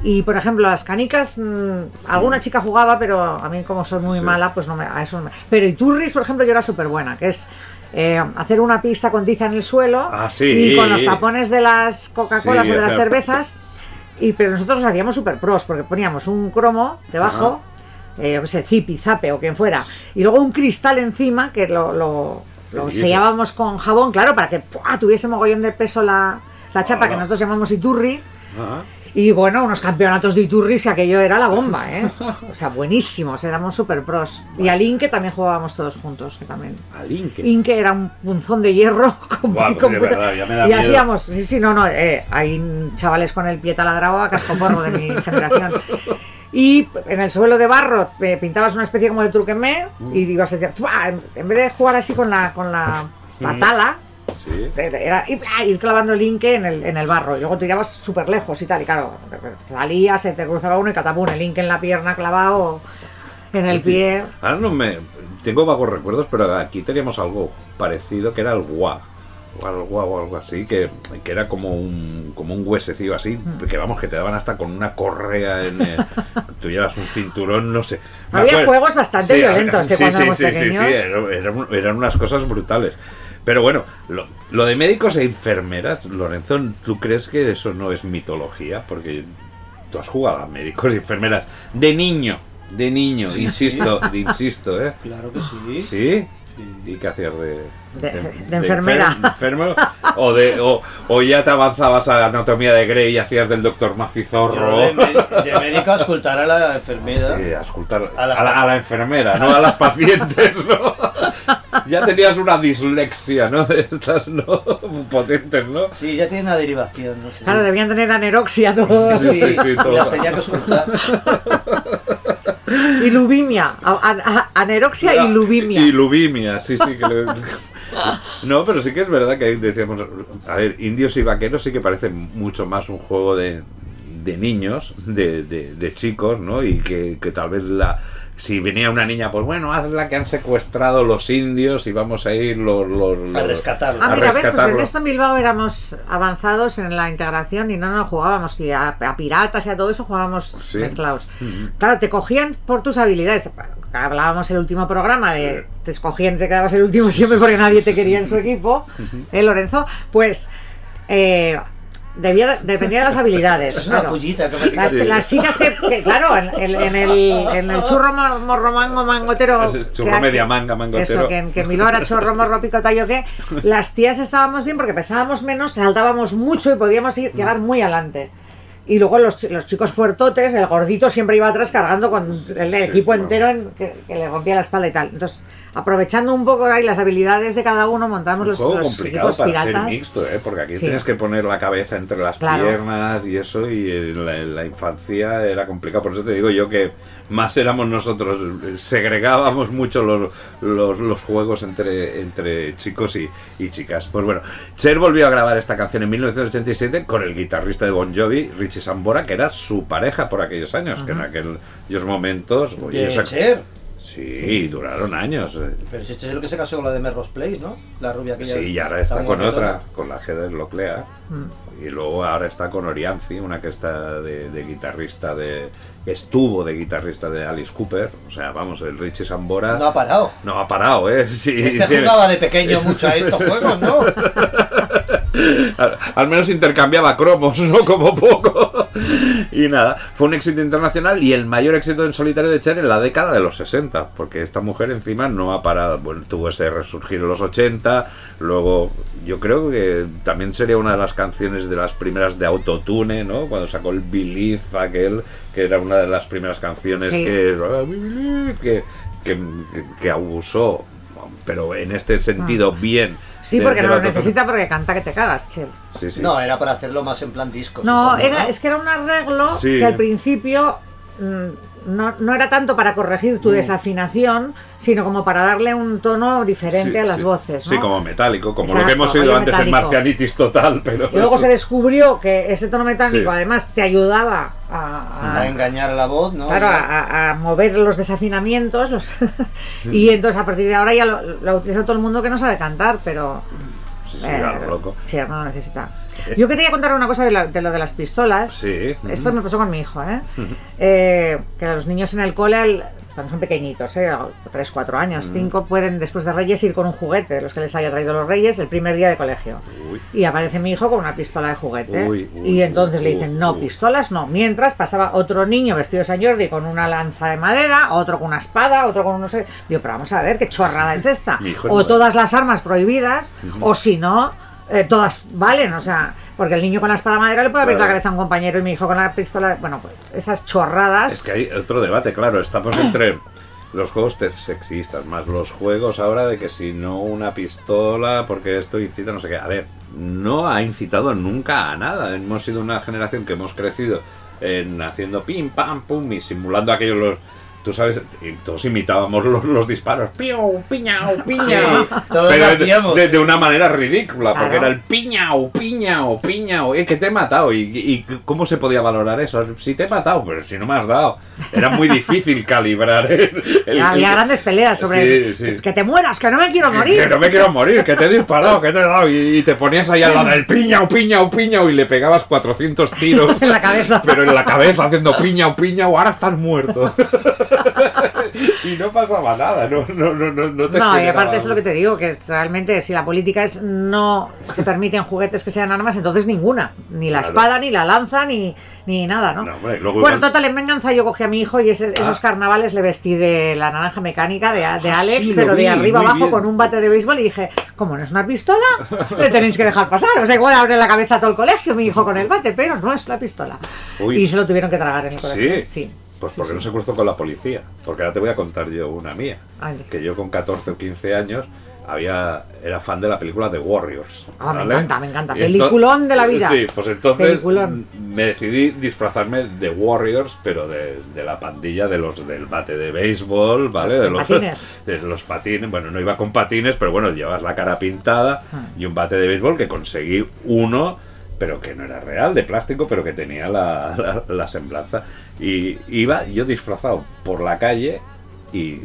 Y por ejemplo, las canicas, mm, alguna chica jugaba, pero a mí, como soy muy Sí. mala, pues no me, a eso no me. Pero Iturris, por ejemplo, yo era súper buena, que es eh, hacer una pista con tiza en el suelo Ah, sí. y con los tapones de las Coca-Colas Sí, o de las pero- cervezas. Y, pero nosotros los hacíamos super pros, porque poníamos un cromo debajo, eh, yo qué sé, zipi, zape o quien fuera, y luego un cristal encima que lo, lo, lo dices? sellábamos con jabón, claro, para que ¡pua! tuviese mogollón de peso la, la chapa que nosotros llamamos Iturri. Ajá. Y bueno, unos campeonatos de Iturris que aquello era la bomba, ¿eh? O sea, buenísimos, éramos super pros. Y al Inque también jugábamos todos juntos, que también. Al Inque. Inque era un punzón de hierro con, Guau, con puta- verdad, ya me da y miedo. hacíamos, sí, sí, no, no, eh, hay chavales con el pie taladrado a cascoporro de mi generación. Y en el suelo de barro eh, pintabas una especie como de truquemé y ibas a decir, en vez de jugar así con la, con la, la tala, Sí. era ir, ¡plá! ir clavando el inque en el, en el barro y luego tirabas súper lejos y tal y claro salías se te cruzaba uno y catapum el inque en la pierna clavado en el pie Ahora no me. Tengo vagos recuerdos, pero aquí teníamos algo parecido que era el gua. O algo, o algo así, que, que era como un, como un huesecillo así, Mm. que vamos, que te daban hasta con una correa en el- tú llevas un cinturón, no sé. Había juegos bastante violentos, ¿eh? sí, cuando sí, éramos sí, sí, pequeños. sí, era- eran, eran unas cosas brutales. Pero bueno, lo, lo de médicos e enfermeras, Lorenzo, ¿tú crees que eso no es mitología? Porque tú has jugado a médicos y enfermeras de niño, de niño, insisto, de- insisto, ¿eh? Claro que sí. ¿Sí? ¿Y qué hacías de, De- de enfermera. enfer- enfermo? ¿O, de, o, o ya te avanzabas a anatomía de Grey y hacías del doctor Yo Macizorro? de, de médico a escultar a la enfermera. Sí, a escultar A a la- la, a la enfermera, no a las pacientes, ¿no? Ya tenías una dislexia, ¿no? De estas, ¿no? Potentes, ¿no? Sí, ya tiene una derivación, no sé. Claro, si- debían tener aneroxia todos. Sí, sí, sí, las tenía que ocultar. Y lubimia. A- a- a- aneroxia y lubimia. Y lubimia, sí, sí. Que le- No, pero sí que es verdad que ahí decíamos, a ver, indios y vaqueros sí que parece mucho más un juego de, de niños, de, de- de chicos, ¿no? Y que, que tal vez la... Si venía una niña, pues bueno, hazla que han secuestrado los indios y vamos a ir los... los, A los- rescatarlo. Ah, a mira, ves, pues en esto en Bilbao éramos avanzados en la integración y no nos jugábamos y a, a piratas y a todo eso jugábamos Sí. mezclados. Claro, te cogían por tus habilidades. Hablábamos el último programa de te escogían, te quedabas el último siempre porque nadie te quería en su equipo, ¿eh, Lorenzo? Pues eh, debía, dependía de las habilidades. Es una claro. pullita que me Las, Sí. las chicas que, que, claro, en, en- en el, en el churro mo- morro mango mangotero. Ese churro que- media manga, mangotero. Eso, que, que en Bilbao era chorro morro picota yo qué. Las tías estábamos bien porque pesábamos menos, saltábamos mucho y podíamos ir, llegar muy adelante. Y luego los, los chicos fuertotes, el gordito siempre iba atrás cargando con el equipo claro. entero en- que, que le rompía la espalda y tal. Entonces, aprovechando un poco ahí las habilidades de cada uno, montamos Un los, juego los complicado equipos para piratas. ser mixto, ¿eh? Porque aquí Sí. tienes que poner la cabeza entre las Claro. piernas y eso, y en la, en la infancia era complicado. Por eso te digo yo que más éramos nosotros, segregábamos mucho los, los, los juegos entre, entre chicos y, y chicas. Pues bueno, Cher volvió a grabar esta canción en 1987 con el guitarrista de Bon Jovi, Richie Sambora, que era su pareja por aquellos años, que en aquellos momentos... oye, De esa- Cher. Sí, duraron años. Pero si este es el que se casó con la de Melrose Place, ¿no? La rubia que ya. Sí, y ahora está con otra, con la Heather Locklear. Y luego ahora está con Orianzi, una que está de, de guitarrista de. estuvo de guitarrista de Alice Cooper. O sea, vamos, el Richie Sambora. No ha parado. no ha parado, ¿eh? Sí, Este sí. jugaba de pequeño mucho a estos juegos, ¿no? Al, al menos intercambiaba cromos, ¿no? Como poco. Y nada, fue un éxito internacional y el mayor éxito en solitario de Cher en la década de los 60, porque esta mujer encima no ha parado, bueno, tuvo ese resurgir en los 80, luego yo creo que también sería una de las canciones de las primeras de Autotune, ¿no? Cuando sacó el Believe aquel, que era una de las primeras canciones Sí. que, que, que, que abusó, pero en este sentido bien. Sí, de- porque de no lo necesita porque canta que te cagas, Chel. Sí, sí. No, era para hacerlo más en plan disco. No, supongo, era, es que era un arreglo Sí. que al principio mm, no, no era tanto para corregir tu desafinación, sino como para darle un tono diferente Sí, a las sí. voces. ¿no? Sí, como metálico, como lo que hemos oído antes en metálico. Marcianitis total, pero... Y luego se descubrió que ese tono metálico Sí. además te ayudaba a, A a- engañar a la voz, ¿no? claro, a, a- a mover los desafinamientos. Los y entonces a partir de ahora ya lo, lo utiliza todo el mundo que no sabe cantar, pero Sí, sí, eh, a lo loco. sí, no lo necesita. Yo quería contar una cosa de, la- de lo de las pistolas. Sí. Esto me pasó con mi hijo, ¿eh? Eh, que los niños en el cole, el- cuando son pequeñitos, ¿eh? 3, 4 años, 5, pueden después de Reyes ir con un juguete, de los que les haya traído los Reyes, el primer día de colegio. Uy. Y aparece mi hijo con una pistola de juguete. Uy, uy, y entonces le dicen, no, pistolas no. Mientras pasaba otro niño vestido de San Jordi con una lanza de madera, otro con una espada, otro con no sé. Digo, pero vamos a ver, ¿qué chorrada es esta? O todas las armas prohibidas, o si no, eh, todas valen, o sea, porque el niño con la espada de madera le puede abrir Claro. la cabeza a un compañero y mi hijo con la pistola, bueno, pues esas chorradas. Es que hay otro debate, claro, estamos entre los juegos sexistas, más los juegos ahora de que si no una pistola, porque esto incita no sé qué. A ver, no ha incitado nunca a nada. Hemos sido una generación que hemos crecido en haciendo pim, pam, pum y simulando aquellos los... Tú sabes, y todos imitábamos los, los disparos. Piñao, piñao. Lo Pero de, una manera ridícula, porque era el piñao, piñao, piñao. Eh, que te he matado. ¿Y, y cómo se podía valorar eso? Si te he matado, pero si no me has dado. Era muy difícil calibrar el, el- Había el- grandes peleas sobre Sí, sí. que te mueras, que no me quiero Que morir. no me quiero morir, que te he disparado, que te he dado. Y, y te ponías ahí al lado del piñao, piñao, piñao. Y le pegabas 400 tiros. En la cabeza. Pero en la cabeza haciendo piñao, piñao. Ahora estás muerto. y no pasaba nada. No, no, no, no, no te No, y aparte es lo que te digo, que realmente si la política es no se permiten juguetes que sean armas, entonces ninguna. Ni la Claro. espada, ni la lanza, ni, ni nada, ¿no? No, hombre, luego bueno, igual- total, en venganza yo cogí a mi hijo y ese- esos Ah. carnavales le vestí de la naranja mecánica de, de Ah, Alex, sí, pero vi, de arriba abajo bien. con un bate de béisbol y dije, como no es una pistola, le tenéis que dejar pasar. O sea, igual abre la cabeza a todo el colegio mi hijo con el bate, pero no es una pistola. Uy. Y se lo tuvieron que tragar en el colegio. Sí. Sí. Pues porque sí. no se cruzó con la policía. Porque ahora te voy a contar yo una mía. Que yo con 14 o 15 años había era fan de la película The Warriors. Ah, me encanta, me encanta. Peliculón de la vida. Sí, pues entonces Peliculón. me decidí disfrazarme de Warriors, pero de, de la pandilla de los del bate de béisbol, ¿vale? De los patines. de los patines. Bueno, no iba con patines, pero bueno, llevas la cara pintada Ah. y un bate de béisbol que conseguí uno, pero que no era real, de plástico, pero que tenía la, la- la semblanza. Y iba yo disfrazado por la calle y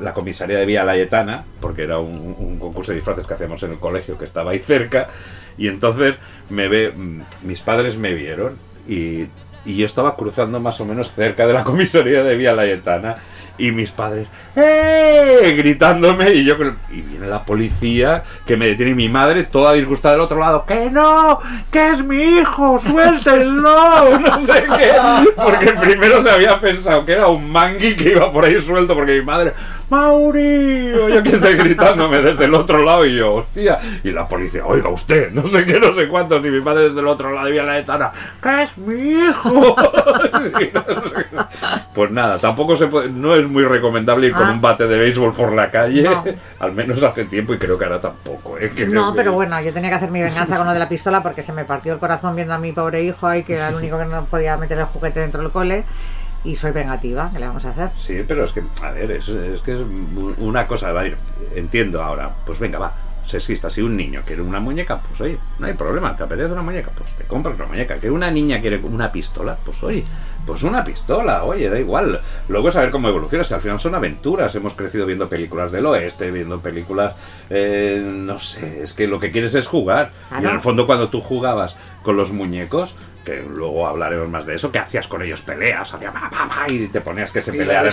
la comisaría de Vía Layetana, porque era un, un concurso de disfraces que hacíamos en el colegio que estaba ahí cerca, y entonces me ve, mm, mis padres me vieron y, y yo estaba cruzando más o menos cerca de la comisaría de Vía Layetana y mis padres ¡eh! gritándome y yo y viene la policía que me detiene mi madre toda disgustada del otro lado que no que es mi hijo suéltenlo no sé qué porque primero se había pensado que era un mangui que iba por ahí suelto porque mi madre Mauri yo qué sé gritándome desde el otro lado y yo hostia y la policía oiga usted no sé qué no sé cuántos y mi madre desde el otro lado y la etana que es mi hijo pues nada tampoco se puede no es muy recomendable ir con Ah. un bate de béisbol por la calle No. al menos hace tiempo y creo que ahora tampoco ¿eh? Que- No, que- pero bueno, yo tenía que hacer mi venganza con lo de la pistola porque se me partió el corazón viendo a mi pobre hijo ahí, que era el único que no podía meter el juguete dentro del cole. Y soy vengativa, ¿qué le vamos a hacer? Sí, pero es que, a ver, es, es que es una cosa, a entiendo ahora, pues venga, va, sexista, si un niño quiere una muñeca, pues oye, no hay problema, te apetece una muñeca, pues te compras una muñeca, que una niña quiere una pistola, pues oye, pues una pistola, oye, da igual, luego ver cómo evoluciona, si al final son aventuras, hemos crecido viendo películas del oeste, viendo películas, eh, no sé, es que lo que quieres es jugar, y en el fondo cuando tú jugabas con los muñecos, que luego hablaremos más de eso, que hacías con ellos peleas, hacías pa, pa, pa, y te ponías que se Y pelearan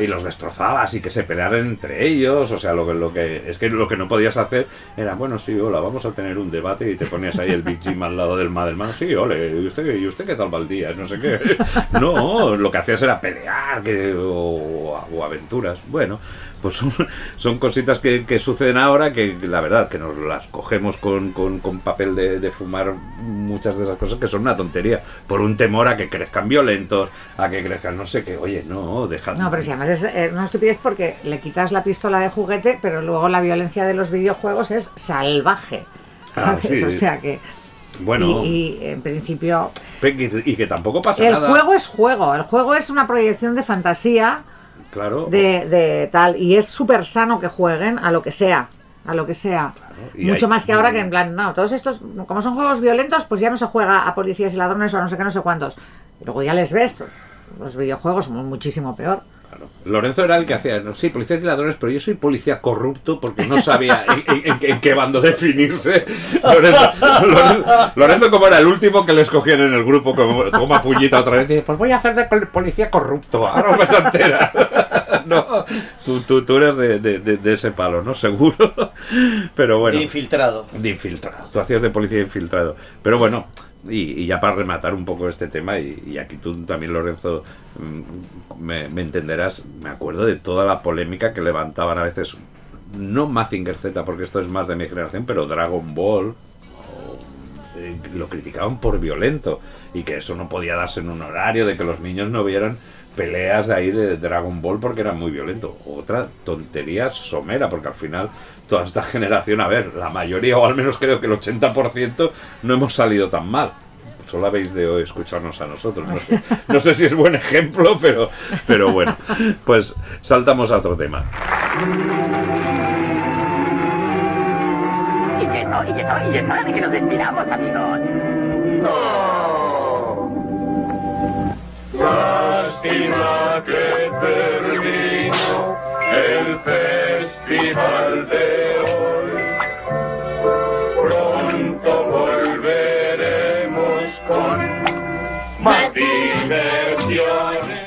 y los destrozabas y que se pelearan entre ellos, o sea, lo que, lo que es que lo que no podías hacer era, bueno, sí, hola, vamos a tener un debate y te ponías ahí el Big Jim al lado del Madelman, sí, ole, ¿y usted, ¿y usted qué tal va el día? No sé qué. No, lo que hacías era pelear que, o, o aventuras. Bueno, pues son, son cositas que, que suceden ahora que la verdad que nos las cogemos con, con, con papel de, de fumar muchas de esas cosas que son una tontería, por un temor a que crezcan violentos, a que crezcan no sé qué, oye, no, dejad. No, pero si además es eh, una estupidez porque le quitas la pistola de juguete, pero luego la violencia de los videojuegos es salvaje. Ah, ¿Sabes? sí. O sea que. Bueno, Y, y, en principio. Y que tampoco pasa El nada. juego es juego. El juego es una proyección de fantasía claro. de, de tal. Y es súper sano que jueguen a lo que sea. A lo que sea. y Mucho hay- más que ahora que en plan, no, todos estos, como son juegos violentos, pues ya no se juega a policías y ladrones o a no sé qué, no sé cuántos. Y luego ya les ves, los videojuegos son muchísimo peor. Claro. Lorenzo era el que hacía, no, sí, policías y ladrones, pero yo soy policía corrupto porque no sabía en, en- en- en qué bando definirse. Lorenzo, Lorenzo- Lorenzo como era el último que le escogían en el grupo, como toma puñita otra vez, dice, pues voy a hacer de pol- policía corrupto, ahora enterar. no, tú, tú, tú eres de, de- de- de ese palo, ¿no? Seguro. Pero bueno. De infiltrado. De infiltrado. Tú hacías de policía infiltrado. Pero bueno, y, ya para rematar un poco este tema, y, aquí tú también, Lorenzo, mm, me, entenderás, me acuerdo de toda la polémica que levantaban a veces, no Mazinger Z, porque esto es más de mi generación, pero Dragon Ball. eh, lo criticaban por violento y que eso no podía darse en un horario de que los niños no vieran peleas de ahí de Dragon Ball porque era muy violento. Otra tontería somera, porque al final toda esta generación, a ver, la mayoría, o al menos creo que el 80%, no hemos salido tan mal. Solo habéis de hoy escucharnos a nosotros. No sé, no sé si es buen ejemplo, pero, pero bueno. Pues saltamos a otro tema. Y eso, y eso, y es hora de que nos despidamos, amigos. Lástima que terminó el festival de hoy. Pronto volveremos con más diversiones.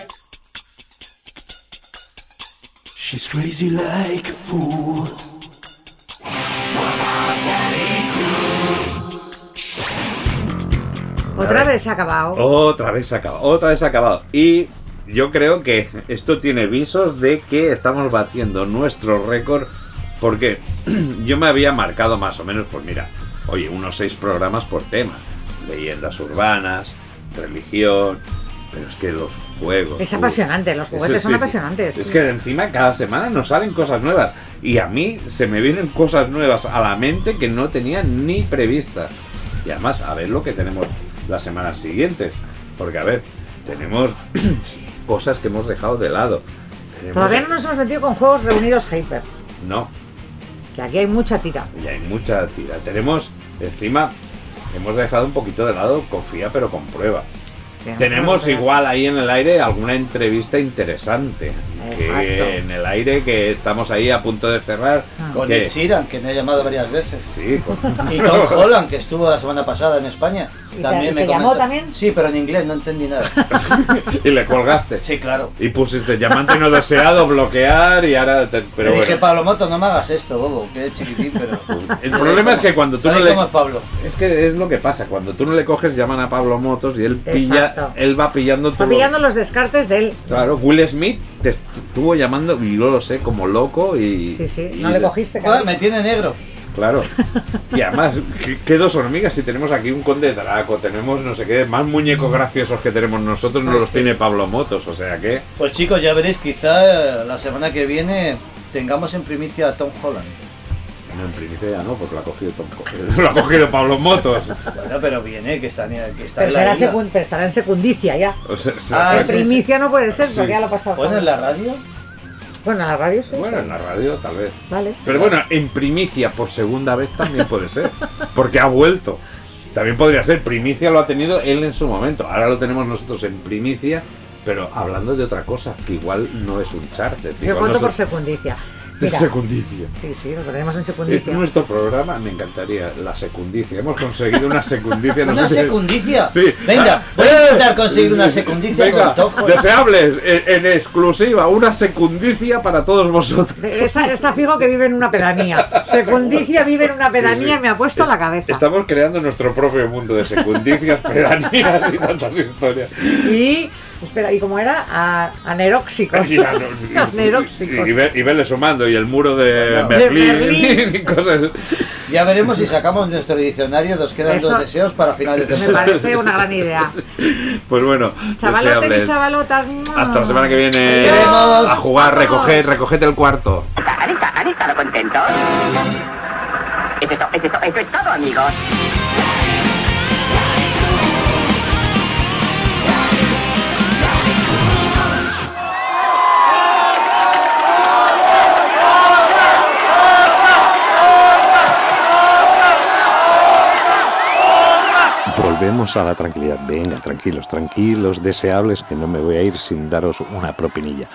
She's crazy like a fool. Otra vez se ha acabado. Otra vez se ha acabado, otra vez se ha acabado. Y yo creo que esto tiene visos de que estamos batiendo nuestro récord porque yo me había marcado más o menos, pues mira, oye, unos seis programas por tema. Leyendas urbanas, religión, Pero es que los juegos. Es uh, apasionante, los juguetes son sí. apasionantes. Es que encima cada semana nos salen cosas nuevas. Y a mí se me vienen cosas nuevas a la mente que no tenía ni prevista. Y además, a ver lo que tenemos las semanas siguientes. Porque, a ver, tenemos cosas que hemos dejado de lado. Tenemos- Todavía no nos hemos metido con juegos reunidos Hyper, No, que aquí hay mucha tira. y hay mucha tira. Tenemos, encima, hemos dejado un poquito de lado confía pero comprueba. Tenemos igual ahí en el aire alguna entrevista interesante. Que en el aire que estamos ahí a punto de cerrar. Con que- Ed Sheeran, que me ha llamado varias veces. Sí, con- Y Tom Holland, que estuvo la semana pasada en España. ¿Y te- También te me llamó comentó- también? Sí, pero en inglés no entendí nada. y le colgaste. Sí, claro. Y pusiste llamante no deseado, bloquear y ahora. te- pero le dije, bueno. Pablo Moto, no me hagas esto, bobo, que es chiquitín, pero. El problema es que cuando tú no ¿Sabes le. cómo es Pablo? Es que es lo que pasa, cuando tú no le coges llaman a Pablo Motos y él pilla, Exacto. él va pillando todo. pillando los descartes de él. Claro, Will Smith te estuvo llamando y yo lo sé como loco y. Sí, sí, y no le cogiste. Cariño. me tiene negro. Claro. Y además, ¿qué, qué dos hormigas si tenemos aquí un conde Draco, tenemos no sé qué, más muñecos graciosos que tenemos nosotros, no Ah, los sí. tiene Pablo Motos, o sea que. Pues chicos, ya veréis, quizá la semana que viene tengamos en primicia a Tom Holland. No, en primicia ya no, porque lo ha cogido Tom Lo ha cogido Pablo Motos. Bueno, pero viene, que está, en- que está Pero, en la pero estará en secundicia ya. O sea, se- Ah, se- En sí, primicia no puede ser, Sí. porque ya lo ha pasado. Bueno, en la radio. Bueno, en la radio sí. Bueno, en la radio tal vez. Vale. Pero bueno, en primicia por segunda vez también puede ser. Porque ha vuelto. También podría ser. Primicia lo ha tenido él en su momento. Ahora lo tenemos nosotros en primicia. Pero hablando de otra cosa, que igual no es un charter. Yo cuento por secundicia. Es Mira, secundicia. sí, sí, lo tenemos en secundicia. nuestro programa, me encantaría, la secundicia. Hemos conseguido una secundicia. no ¿Una sé si- secundicia? Sí. Venga, voy a intentar conseguir una secundicia Venga, con Tom Holland. Deseables, en, en exclusiva, una secundicia para todos vosotros. Está, está fijo que vive en una pedanía. Secundicia vive en una pedanía Sí, sí. y me ha puesto la cabeza. Estamos creando nuestro propio mundo de secundicias, pedanías y tantas historias. Y, espera, ¿y cómo era? A, aneróxicos. Y, no- y- y- y ve- y vele sumando, y el muro de Bueno. Berlín, De Berlín. y cosas. Ya veremos si sacamos nuestro diccionario. Nos quedan Eso- dos deseos para final de Me temporada. parece una gran idea. Pues bueno, Chavalotes y chavalotas. Hasta la semana que viene Adiós. a jugar, recoged, recoged el cuarto. ¿Han, esta- han estado contentos? Eso es, to- eso es to- eso es todo, amigos. A la tranquilidad. Venga, tranquilos, tranquilos, deseables, que no me voy a ir sin daros una propinilla.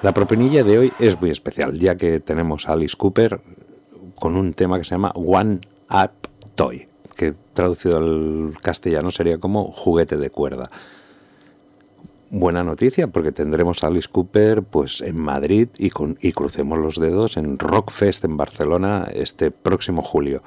La propinilla de hoy es muy especial, ya que tenemos a Alice Cooper con un tema que se llama One Up Toy, que traducido al castellano sería como juguete de cuerda. Buena noticia porque tendremos a Alice Cooper pues en Madrid y, con, y crucemos los dedos en Rockfest en Barcelona este próximo julio.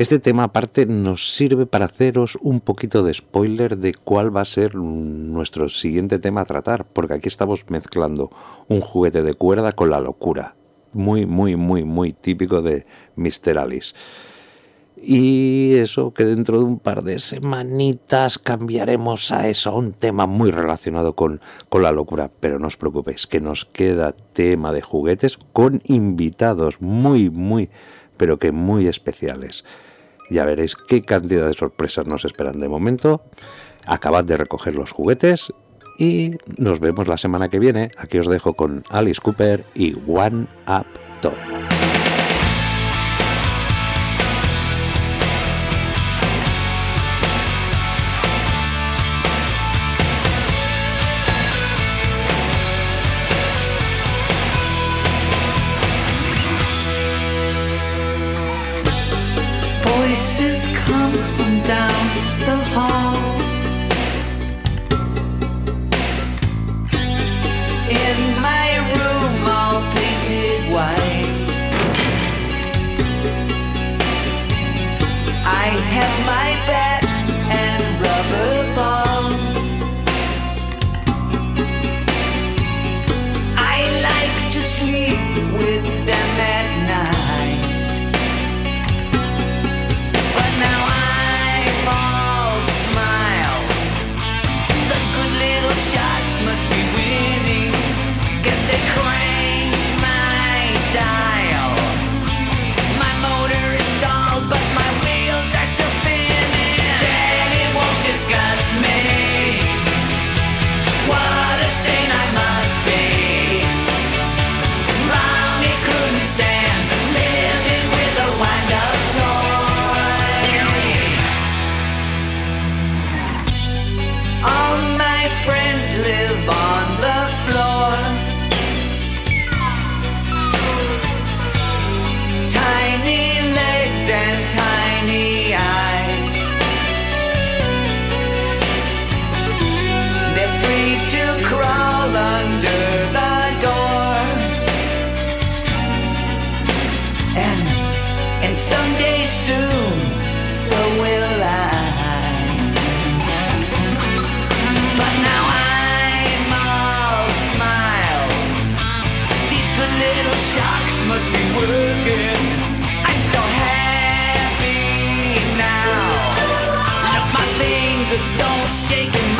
Este tema aparte nos sirve para haceros un poquito de spoiler de cuál va a ser nuestro siguiente tema a tratar, porque aquí estamos mezclando un juguete de cuerda con la locura. Muy, muy, muy, muy típico de Mr. Alice. Y eso que dentro de un par de semanitas cambiaremos a eso, a un tema muy relacionado con, con la locura. Pero no os preocupéis, que nos queda tema de juguetes con invitados muy, muy, pero que muy especiales. Ya veréis qué cantidad de sorpresas nos esperan de momento. Acabad de recoger los juguetes y nos vemos la semana que viene. Aquí os dejo con Alice Cooper y One Up Toy. shocks must be working. I'm so happy now. Look, my fingers don't shake.